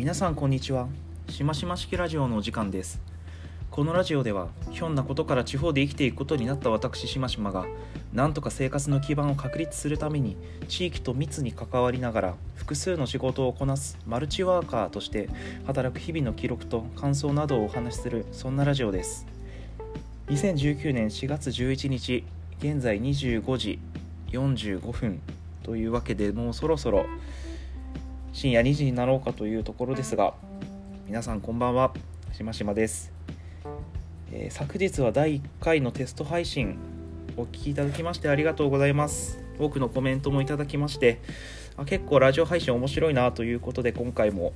皆さんこんにちは。しましま式ラジオのお時間です。このラジオではひょんなことから地方で生きていくことになった私しましまがなんとか生活の基盤を確立するために地域と密に関わりながら複数の仕事をこなすマルチワーカーとして働く日々の記録と感想などをお話しするそんなラジオです。2019年4月11日現在25時45分というわけでもうそろそろ深夜2時になろうかというところですが皆さんこんばんは。しましまです、えー、昨日は第1回のテスト配信お聞きいただきましてありがとうございます。多くのコメントもいただきましてあ結構ラジオ配信面白いなということで今回も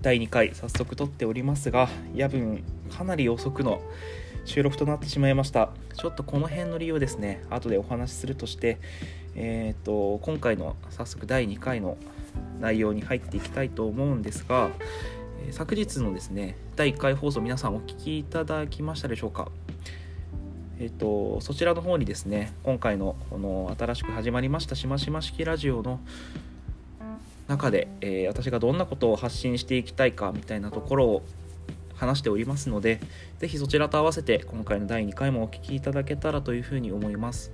第2回早速撮っておりますが夜分かなり遅くの収録となってしまいました。ちょっとこの辺の理由ですね。後でお話しするとしてえーと、今回の早速第2回の内容に入っていきたいと思うんですが、昨日のですね第1回放送皆さんお聞きいただきましたでしょうか？えっ、とそちらの方にですね今回のこの新しく始まりましたしましま式ラジオの中で、えー、私がどんなことを発信していきたいかみたいなところを話しておりますので是非そちらと合わせて今回の第2回もお聴きいただけたらというふうに思います。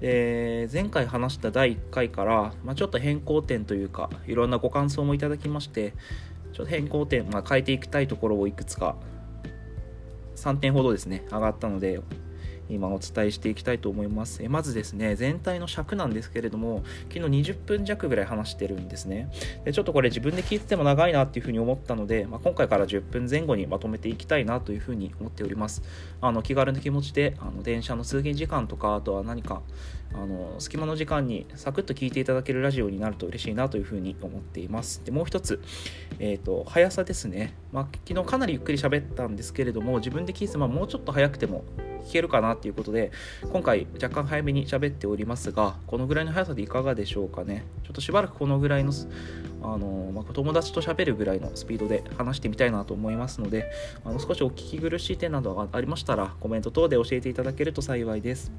で前回話した第1回から、まあ、ちょっと変更点というかいろんなご感想もいただきましてちょっと変更点、まあ、変えていきたいところをいくつか3点ほどですね上がったので今お伝えしていきたいと思います。えまずですね全体の尺なんですけれども昨日20分弱ぐらい話してるんですね。でちょっとこれ自分で聞いてても長いなっていうふうに思ったので、まあ、今回から10分前後にまとめていきたいなというふうに思っております。あの気軽な気持ちであの電車の通勤時間とかあとは何かあの隙間の時間にサクッと聞いていただけるラジオになると嬉しいなというふうに思っています。でもう一つ、えーと、速さですね、まあ、昨日かなりゆっくり喋ったんですけれども自分で聞いて、まあ、もうちょっと早くても聞けるかなっていうことで今回若干早めに喋っておりますがこのぐらいの速さでいかがでしょうかねちょっとしばらくこのぐらいのあの、まあ、友達と喋るぐらいのスピードで話してみたいなと思いますのであの少しお聞き苦しい点などがありましたらコメント等で教えていただけると幸いです。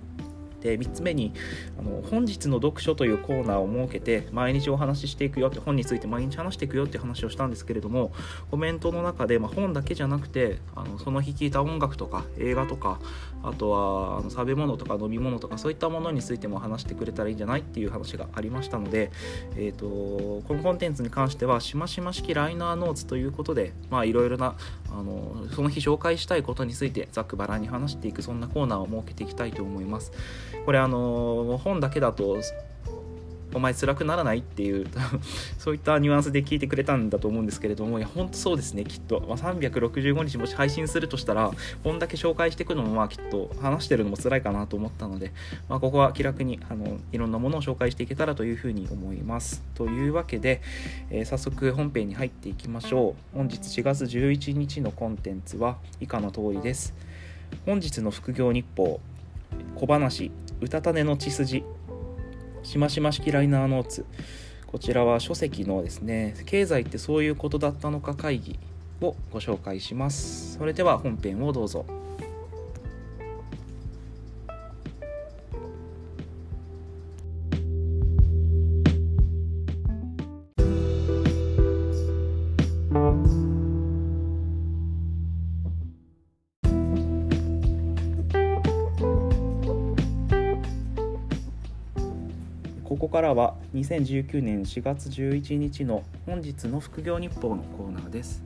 で3つ目にあの本日の読書というコーナーを設けて毎日お話ししていくよって本について毎日話していくよって話をしたんですけれどもコメントの中で、まあ、本だけじゃなくてあのその日聞いた音楽とか映画とかあとはあの食べ物とか飲み物とかそういったものについても話してくれたらいいんじゃないっていう話がありましたので、えーと、このコンテンツに関してはしましま式ライナーノーツということでいろいろなあのその日紹介したいことについてざっくばらんに話していくそんなコーナーを設けていきたいと思います。これあの本だけだとお前辛くならないっていう そういったニュアンスで聞いてくれたんだと思うんですけれどもいや本当そうですねきっと、まあ、365日もし配信するとしたら本だけ紹介していくのもまあきっと話してるのも辛いかなと思ったので、まあ、ここは気楽にあのいろんなものを紹介していけたらというふうに思います。というわけで、えー、早速本編に入っていきましょう。本日4月11日のコンテンツは以下の通りです。本日の副業日報小話うたた寝の血筋。しましま式ライナーノーツ。こちらは書籍のですね経済ってそういうことだったのか会議をご紹介します。それでは本編をどうぞ。ここからは2019年4月11日の本日の副業日報のコーナーです。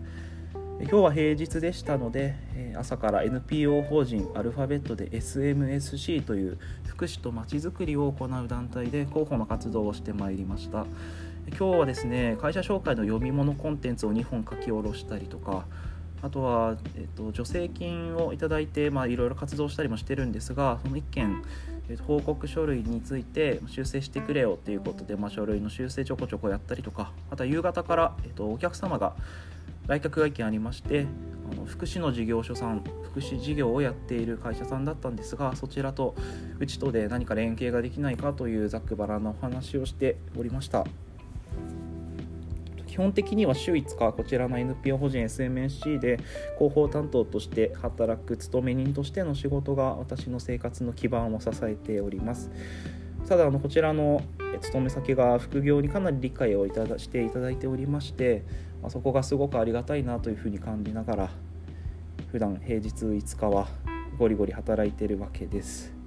今日は平日でしたので朝から NPO 法人アルファベットで SMSC という福祉とまちづくりを行う団体で広報の活動をしてまいりました。今日はですね会社紹介の読み物コンテンツを2本書き下ろしたりとかあとは、えっと、助成金をいただいて、まあ、いろいろ活動したりもしてるんですがその1件、えっと、報告書類について修正してくれよということで、まあ、書類の修正ちょこちょこやったりとかあとは夕方から、えっと、お客様が来客外見ありましてあの福祉の事業所さん福祉事業をやっている会社さんだったんですがそちらとうちとで何か連携ができないかというざっくばらんなお話をしておりました。基本的には週5日こちらの NPO 法人 SMSC で広報担当として働く勤め人としての仕事が私の生活の基盤を支えておりますただあのこちらの勤め先が副業にかなり理解をいただしていただいておりまして、まあ、そこがすごくありがたいなというふうに感じながら普段平日5日はゴリゴリ働いてるわけです。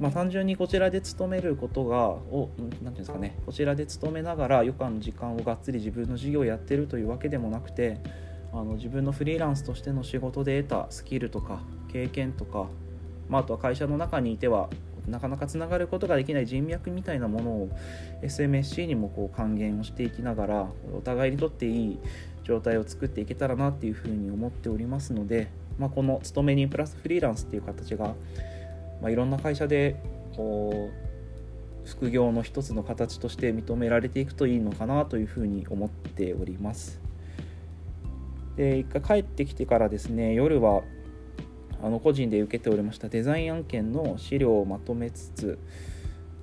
まあ、単純にこちらで勤めることがを何て言うんですかねこちらで勤めながら余暇の時間をがっつり自分の事業をやってるというわけでもなくてあの自分のフリーランスとしての仕事で得たスキルとか経験とか、まあ、あとは会社の中にいてはなかなかつながることができない人脈みたいなものを SMSC にもこう還元をしていきながらお互いにとっていい状態を作っていけたらなっていうふうに思っておりますので、まあ、この勤め人プラスフリーランスっていう形が、まあ、いろんな会社でこう副業の一つの形として認められていくといいのかなというふうに思っております。で一回帰ってきてからですね夜はあの個人で受けておりましたデザイン案件の資料をまとめつつ、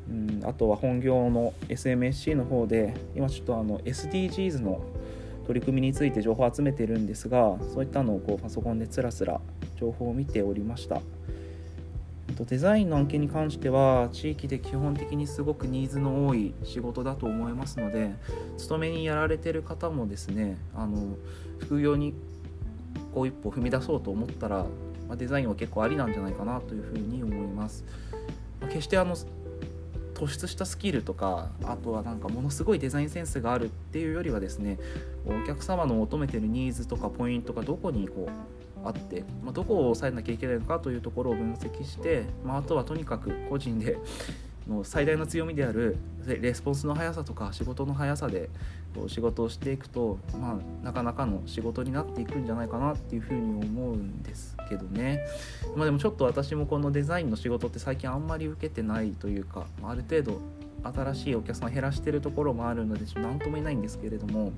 うん、あとは本業の SMSC の方で今ちょっとあの SDGs の取り組みについて情報を集めてるんですがそういったのをこうパソコンでつらつら情報を見ておりましたデザインの案件に関しては地域で基本的にすごくニーズの多い仕事だと思いますので勤めにやられてる方もですねあの副業にこう一歩踏み出そうと思ったら、まあ、デザインは結構ありなんじゃないかなというふうに思います。まあ、決してあの突出したスキルとかあとはなんかものすごいデザインセンスがあるっていうよりはですねお客様の求めてるニーズとかポイントがどこにこうあって、まあ、どこを抑えなきゃいけないのかというところを分析して、まあ、あとはとにかく個人で の最大の強みであるレスポンスの速さとか仕事の速さでこう仕事をしていくと、まあ、なかなかの仕事になっていくんじゃないかなっていうふうに思うんですけどね、まあ、でもちょっと私もこのデザインの仕事って最近あんまり受けてないというかある程度新しいお客さん減らしてるところもあるので何とも言えないんですけれども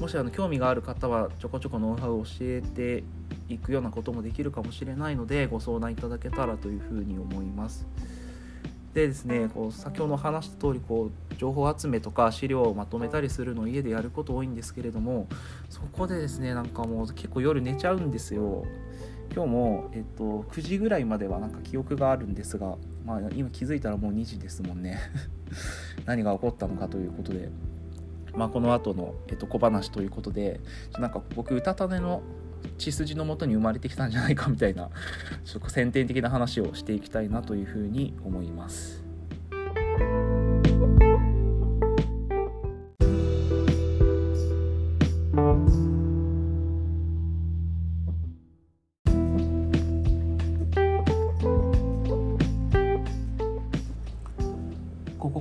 もしあの興味がある方はちょこちょこノウハウを教えていくようなこともできるかもしれないのでご相談いただけたらというふうに思います。でですねこう先ほど話した通りこり情報集めとか資料をまとめたりするのを家でやること多いんですけれどもそこでですねなんかもう結構夜寝ちゃうんですよ。今日も、えっと、9時ぐらいまではなんか記憶があるんですが、まあ、今気づいたらもう2時ですもんね。何が起こったのかということで、まあ、この後の、えっと、小話ということでなんか僕うたた寝の血筋のもとに生まれてきたんじゃないかみたいなちょっと先天的な話をしていきたいなというふうに思います。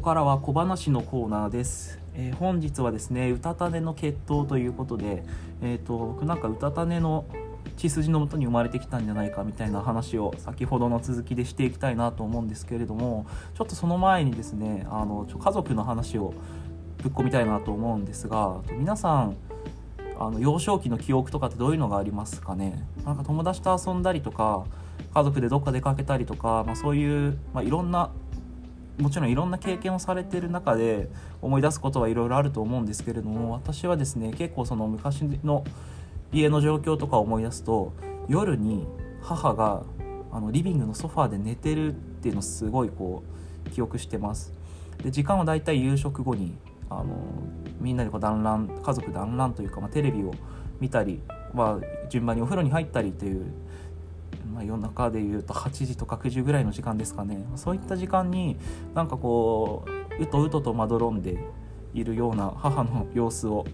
からは小話のコーナーです。えー、本日はですね「うたた寝の決闘」ということで、えーと、僕なんかうたた寝の血筋のもとに生まれてきたんじゃないかみたいな話を先ほどの続きでしていきたいなと思うんですけれどもちょっとその前にですねあのちょ家族の話をぶっ込みたいなと思うんですが皆さんあの幼少期の記憶とかってどういうのがありますかね？なんか友達と遊んだりとか家族でどっか出かけたりとか、まあ、そういう、まあ、いろんなもちろんいろんな経験をされてる中で思い出すことはいろいろあると思うんですけれども私はですね結構その昔の家の状況とかを思い出すと夜に母があのリビングのソファーで寝てるっていうのをすごいこう記憶してます。で時間はだいたい夕食後にあのみんなでこう団らん家族団らんというか、まあ、テレビを見たり、まあ、順番にお風呂に入ったりというまあ、夜中でいうと8時とか9時ぐらいの時間ですかね。そういった時間になんかこううとうととまどろんでいるような母の様子を、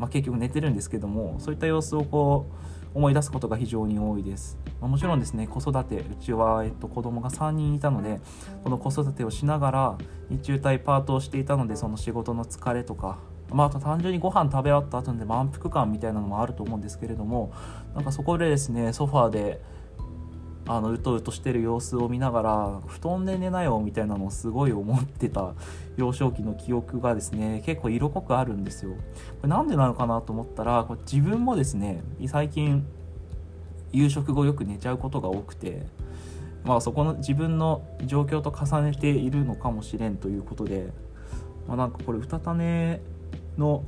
まあ、結局寝てるんですけどもそういった様子をこう思い出すことが非常に多いです、まあ、もちろんですね子育てうちは、えっと、子供が3人いたのでこの子育てをしながら日中帯パートをしていたのでその仕事の疲れとかまあ、あと単純にご飯食べ終わった後で満腹感みたいなのもあると思うんですけれどもなんかそこでですねソファーであのうとうとしてる様子を見ながら布団で寝なよみたいなのをすごい思ってた幼少期の記憶がですね結構色濃くあるんですよ。これなんでなのかなと思ったらこれ自分もですね最近夕食後よく寝ちゃうことが多くてまあそこの自分の状況と重ねているのかもしれんということで、まあ、なんかこれうたた寝の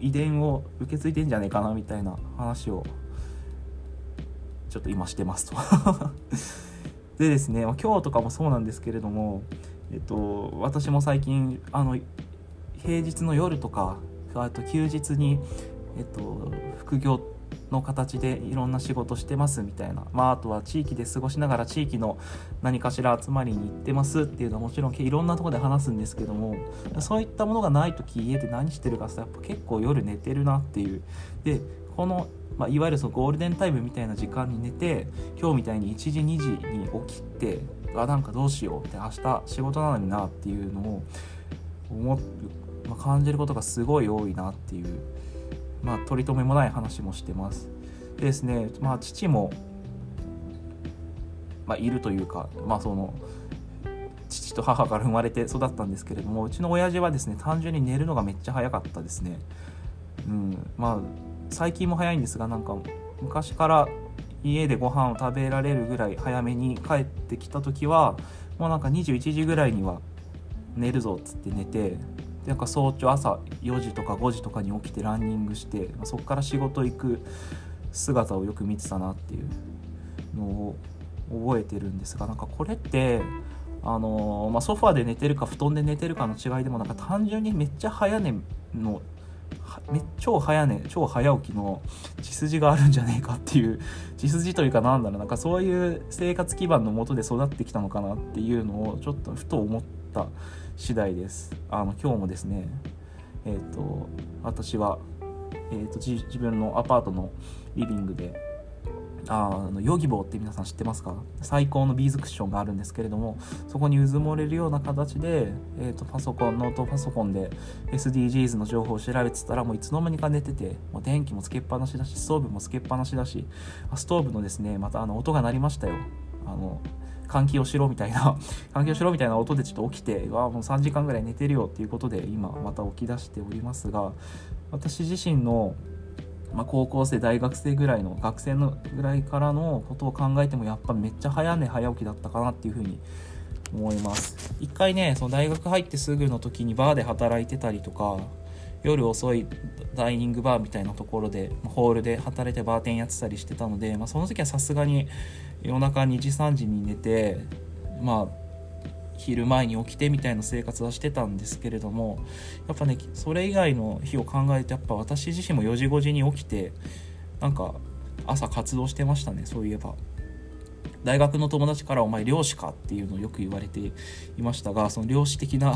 遺伝を受け継いでんじゃねえかなみたいな話をちょっと今してますと。でですね、ま、今日とかもそうなんですけれども、えっと、私も最近あの平日の夜とかあと休日に、えっと、副業の形でいろんな仕事してますみたいな、まあ、あとは地域で過ごしながら地域の何かしら集まりに行ってますっていうのはもちろんいろんなとこで話すんですけどもそういったものがない時家で何してるかってやっぱ結構夜寝てるなっていう。でこの、まあ、いわゆるそのゴールデンタイムみたいな時間に寝て今日みたいに1時2時に起きてあなんかどうしようって明日仕事なのになっていうのを思う、まあ、感じることがすごい多いなっていうまあ、取り留めもない話もしてます。でですね、まあ、父も、まあ、いるというか、まあ、その父と母から生まれて育ったんですけれどもうちの親父はですね単純に寝るのがめっちゃ早かったですね。うん、まあ最近も早いんですがなんか昔から家でご飯を食べられるぐらい早めに帰ってきた時はもうなんか21時ぐらいには寝るぞっつって寝てなんか早朝朝4時とか5時とかに起きてランニングしてそこから仕事行く姿をよく見てたなっていうのを覚えてるんですがなんかこれってあのまあ、ソファーで寝てるか布団で寝てるかの違いでもなんか単純にめっちゃ早寝のめ超早寝超早起きの血筋があるんじゃねえかっていう血筋というかなんだろうなんかそういう生活基盤のもとで育ってきたのかなっていうのをちょっとふと思った次第です。あの今日もですねえっ、ー、と私は、えーと、自分のアパートのリビングであのヨギボーって皆さん知ってますか？最高のビーズクッションがあるんですけれどもそこにうずもれるような形で、えーと、パソコンノートパソコンで SDGs の情報を調べてたらもういつの間にか寝ててもう電気もつけっぱなしだしストーブもつけっぱなしだしストーブのですねまたあの音が鳴りましたよ。あの換気をしろみたいな 換気をしろみたいな音でちょっと起きてわもう3時間ぐらい寝てるよっていうことで今また起き出しておりますが私自身の、まあ、高校生大学生ぐらいの学生のぐらいからのことを考えてもやっぱめっちゃ早寝早起きだったかなっていうふうに思います。一回ねその大学入ってすぐの時にバーで働いてたりとか夜遅いダイニングバーみたいなところでホールで働いてバーテンやってたりしてたので、まあ、その時はさすがに夜中2時3時に寝てまあ昼前に起きてみたいな生活はしてたんですけれどもやっぱねそれ以外の日を考えるとやっぱ私自身も4時5時に起きてなんか朝活動してましたねそういえば。大学の友達から「お前漁師か?」っていうのをよく言われていましたがその漁師的な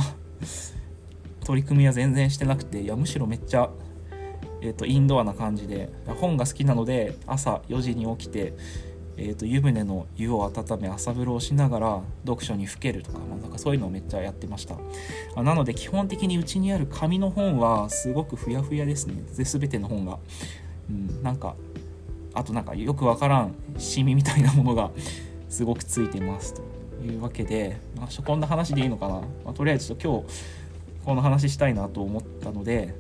取り組みは全然してなくていやむしろめっちゃ、えーと、インドアな感じで本が好きなので朝4時に起きて、えーと、湯船の湯を温め朝風呂をしながら読書にふけるとか,、まあ、なんかそういうのをめっちゃやってました。あなので基本的にうちにある紙の本はすごくふやふやですね。で全ての本が、うん、なんかあとなんかよくわからんシミみたいなものがすごくついてますというわけで、まあ、こんな話でいいのかな、まあ、とりあえず今日この話したいなと思ったので、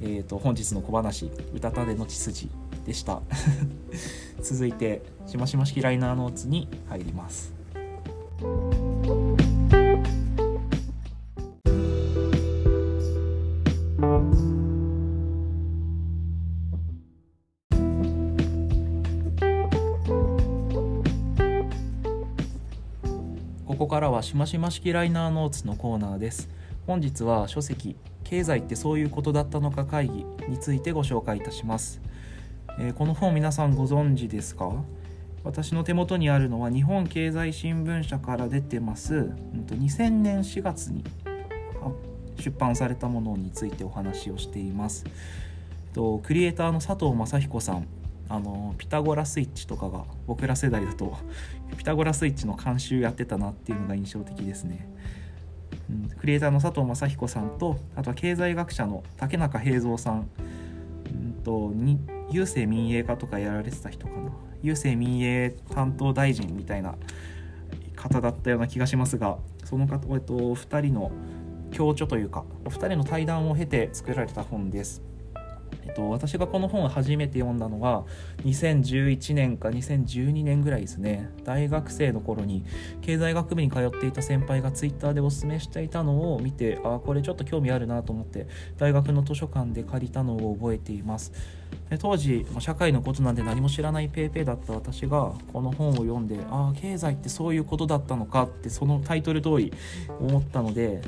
えー、と本日の小話「うたたでの血筋」でした。続いてしましま式ライナーノーツに入ります。ここからはしましま式ライナーノーツのコーナーです。本日は書籍「経済ってそういうことだったのか会議」についてご紹介いたします、えー、この本皆さんご存知ですか？私の手元にあるのは日本経済新聞社から出てます、2000年4月に出版されたものについてお話をしています。クリエイターの佐藤正彦さんあのピタゴラスイッチとかが僕ら世代だとピタゴラスイッチの監修やってたなっていうのが印象的ですね。クリエイターの佐藤正彦さんとあとは経済学者の竹中平蔵さん、うんと、に郵政民営化とかやられてた人かな郵政民営担当大臣みたいな方だったような気がしますがその方、えっと、お二人の共著というかお二人の対談を経て作られた本です。えっと、私がこの本を初めて読んだのは2011年か2012年ぐらいですね。大学生の頃に経済学部に通っていた先輩がツイッターでおすすめしていたのを見てああこれちょっと興味あるなと思って大学の図書館で借りたのを覚えています。当時社会のことなんで何も知らない PayPay だった私がこの本を読んでああ経済ってそういうことだったのかってそのタイトル通り思ったので、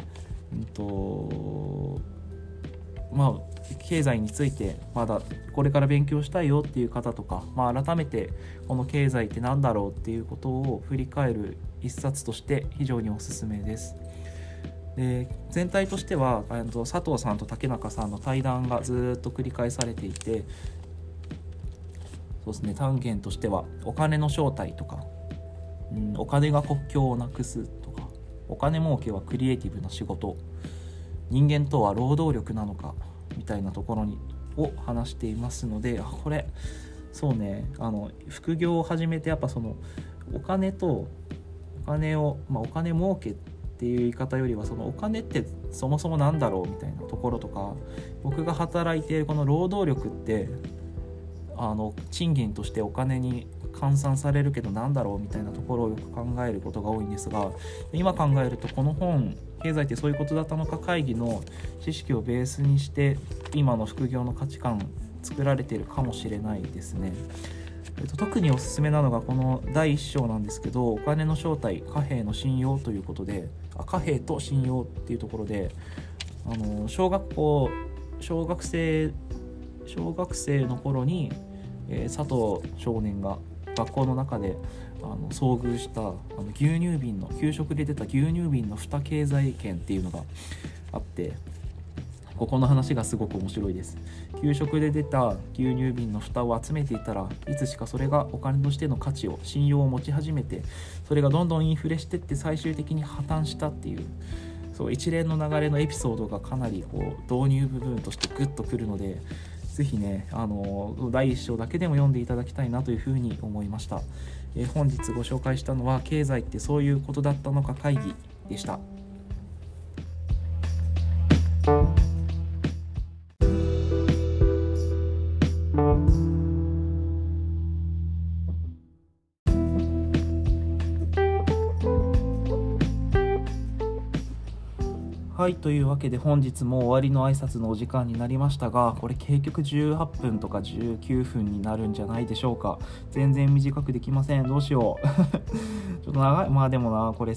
うんとまあ、経済についてまだこれから勉強したいよっていう方とか、まあ、改めてこの経済って何だろうっていうことを振り返る一冊として非常におすすめです。で全体としては佐藤さんと竹中さんの対談がずっと繰り返されていてそうですね単元としてはお金の正体とか、うん、お金が国境をなくすとかお金儲けはクリエイティブな仕事人間とは労働力なのかみたいなところにを話していますのでこれそうねあの副業を始めてやっぱそのお金とお金を、まあ、お金儲けっていう言い方よりはそのお金ってそもそも何だろうみたいなところとか僕が働いているこの労働力ってあの賃金としてお金に換算されるけど何だろうみたいなところをよく考えることが多いんですが今考えるとこの本経済ってそういうことだったのか会議の知識をベースにして今の副業の価値観作られているかもしれないですね。えっと、特におすすめなのがこの第1章なんですけどお金の正体貨幣の信用ということであ貨幣と信用っていうところであの小学校小学生小学生の頃に、えー、佐藤少年が学校の中であの遭遇したあの牛乳瓶の給食で出た牛乳瓶の蓋経済圏っていうのがあってここの話がすごく面白いです給食で出た牛乳瓶の蓋を集めていたらいつしかそれがお金としての価値を信用を持ち始めてそれがどんどんインフレしてって最終的に破綻したっていうそう一連の流れのエピソードがかなりこう導入部分としてグッとくるのでぜひね、あの第1章だけでも読んでいただきたいなというふうに思いました。本日ご紹介したのは、経済ってそういうことだったのか会議でした。はいというわけで本日も終わりの挨拶のお時間になりましたがこれ結局18分とか19分になるんじゃないでしょうか。全然短くできません。どうしよう。ちょっと長い。まあでもなこれ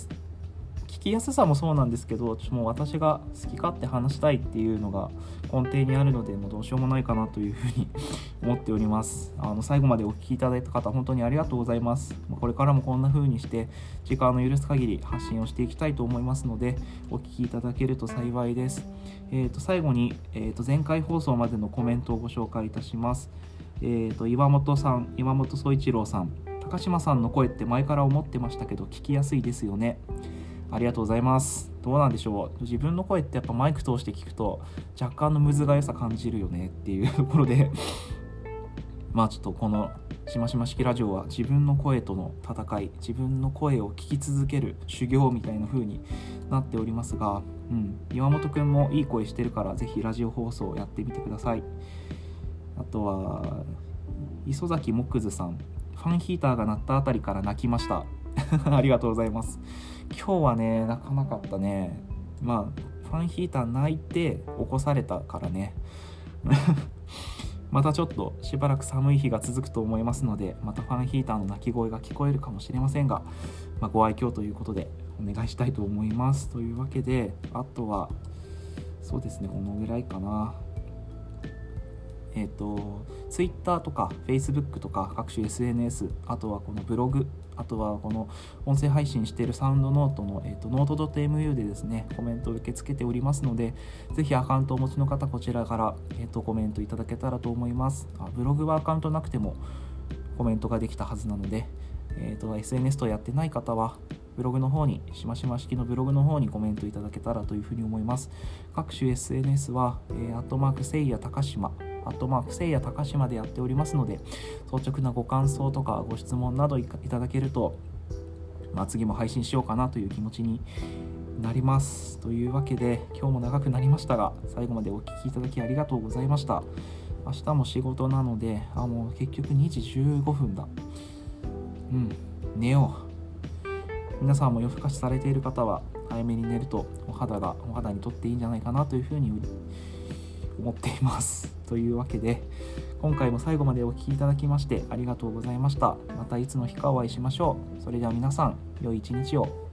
きやすさもそうなんですけどちょもう私が好き勝手話したいっていうのが根底にあるのでもうどうしようもないかなというふうに 思っております。あの最後までお聞きいただいた方本当にありがとうございます。これからもこんな風にして時間の許す限り発信をしていきたいと思いますのでお聞きいただけると幸いです、えー、と最後に、えー、と前回放送までのコメントをご紹介いたします。えー、と岩本さん岩本総一郎さん高島さんの声って前から思ってましたけど聞きやすいですよね。ありがとうございます。どうなんでしょう？自分の声ってやっぱマイク通して聞くと若干のむずがゆさ感じるよねっていう ところで。まあちょっとこのしましま式ラジオは自分の声との戦い自分の声を聞き続ける修行みたいな風になっておりますが、うん、岩本くんもいい声してるからぜひラジオ放送やってみてください。あとは磯崎木津さん。ファンヒーターが鳴ったあたりから泣きました。ありがとうございます。今日はね泣かなかったね。まあファンヒーター泣いて起こされたからね。またちょっとしばらく寒い日が続くと思いますのでまたファンヒーターの鳴き声が聞こえるかもしれませんが、まあ、ご愛嬌ということでお願いしたいと思います。というわけであとはそうですねこのぐらいかな。えっ、ー、と Twitter とか Facebook とか各種 SNS あとはこのブログあとはこの音声配信しているサウンドノートの、えーと、 note.mu でですね、コメントを受け付けておりますので、ぜひアカウントをお持ちの方、こちらから、えーと、コメントいただけたらと思いますあ。ブログはアカウントなくてもコメントができたはずなので、えーと、SNS とやってない方は、ブログの方に、しましま式のブログの方にコメントいただけたらというふうに思います。各種 SNS は、えー、アットマークせいや高島、アットマークせいや高島でやっておりますので、率直なご感想とかご質問などいただけると、まあ、次も配信しようかなという気持ちになります。というわけで、今日も長くなりましたが、最後までお聴きいただきありがとうございました。明日も仕事なのであもう結局2時15分だうん寝よう皆さんも夜更かしされている方は早めに寝るとお肌がお肌にとっていいんじゃないかなというふうに思っています。というわけで今回も最後までお聴きいただきましてありがとうございました。またいつの日かお会いしましょう。それでは皆さん良い一日を。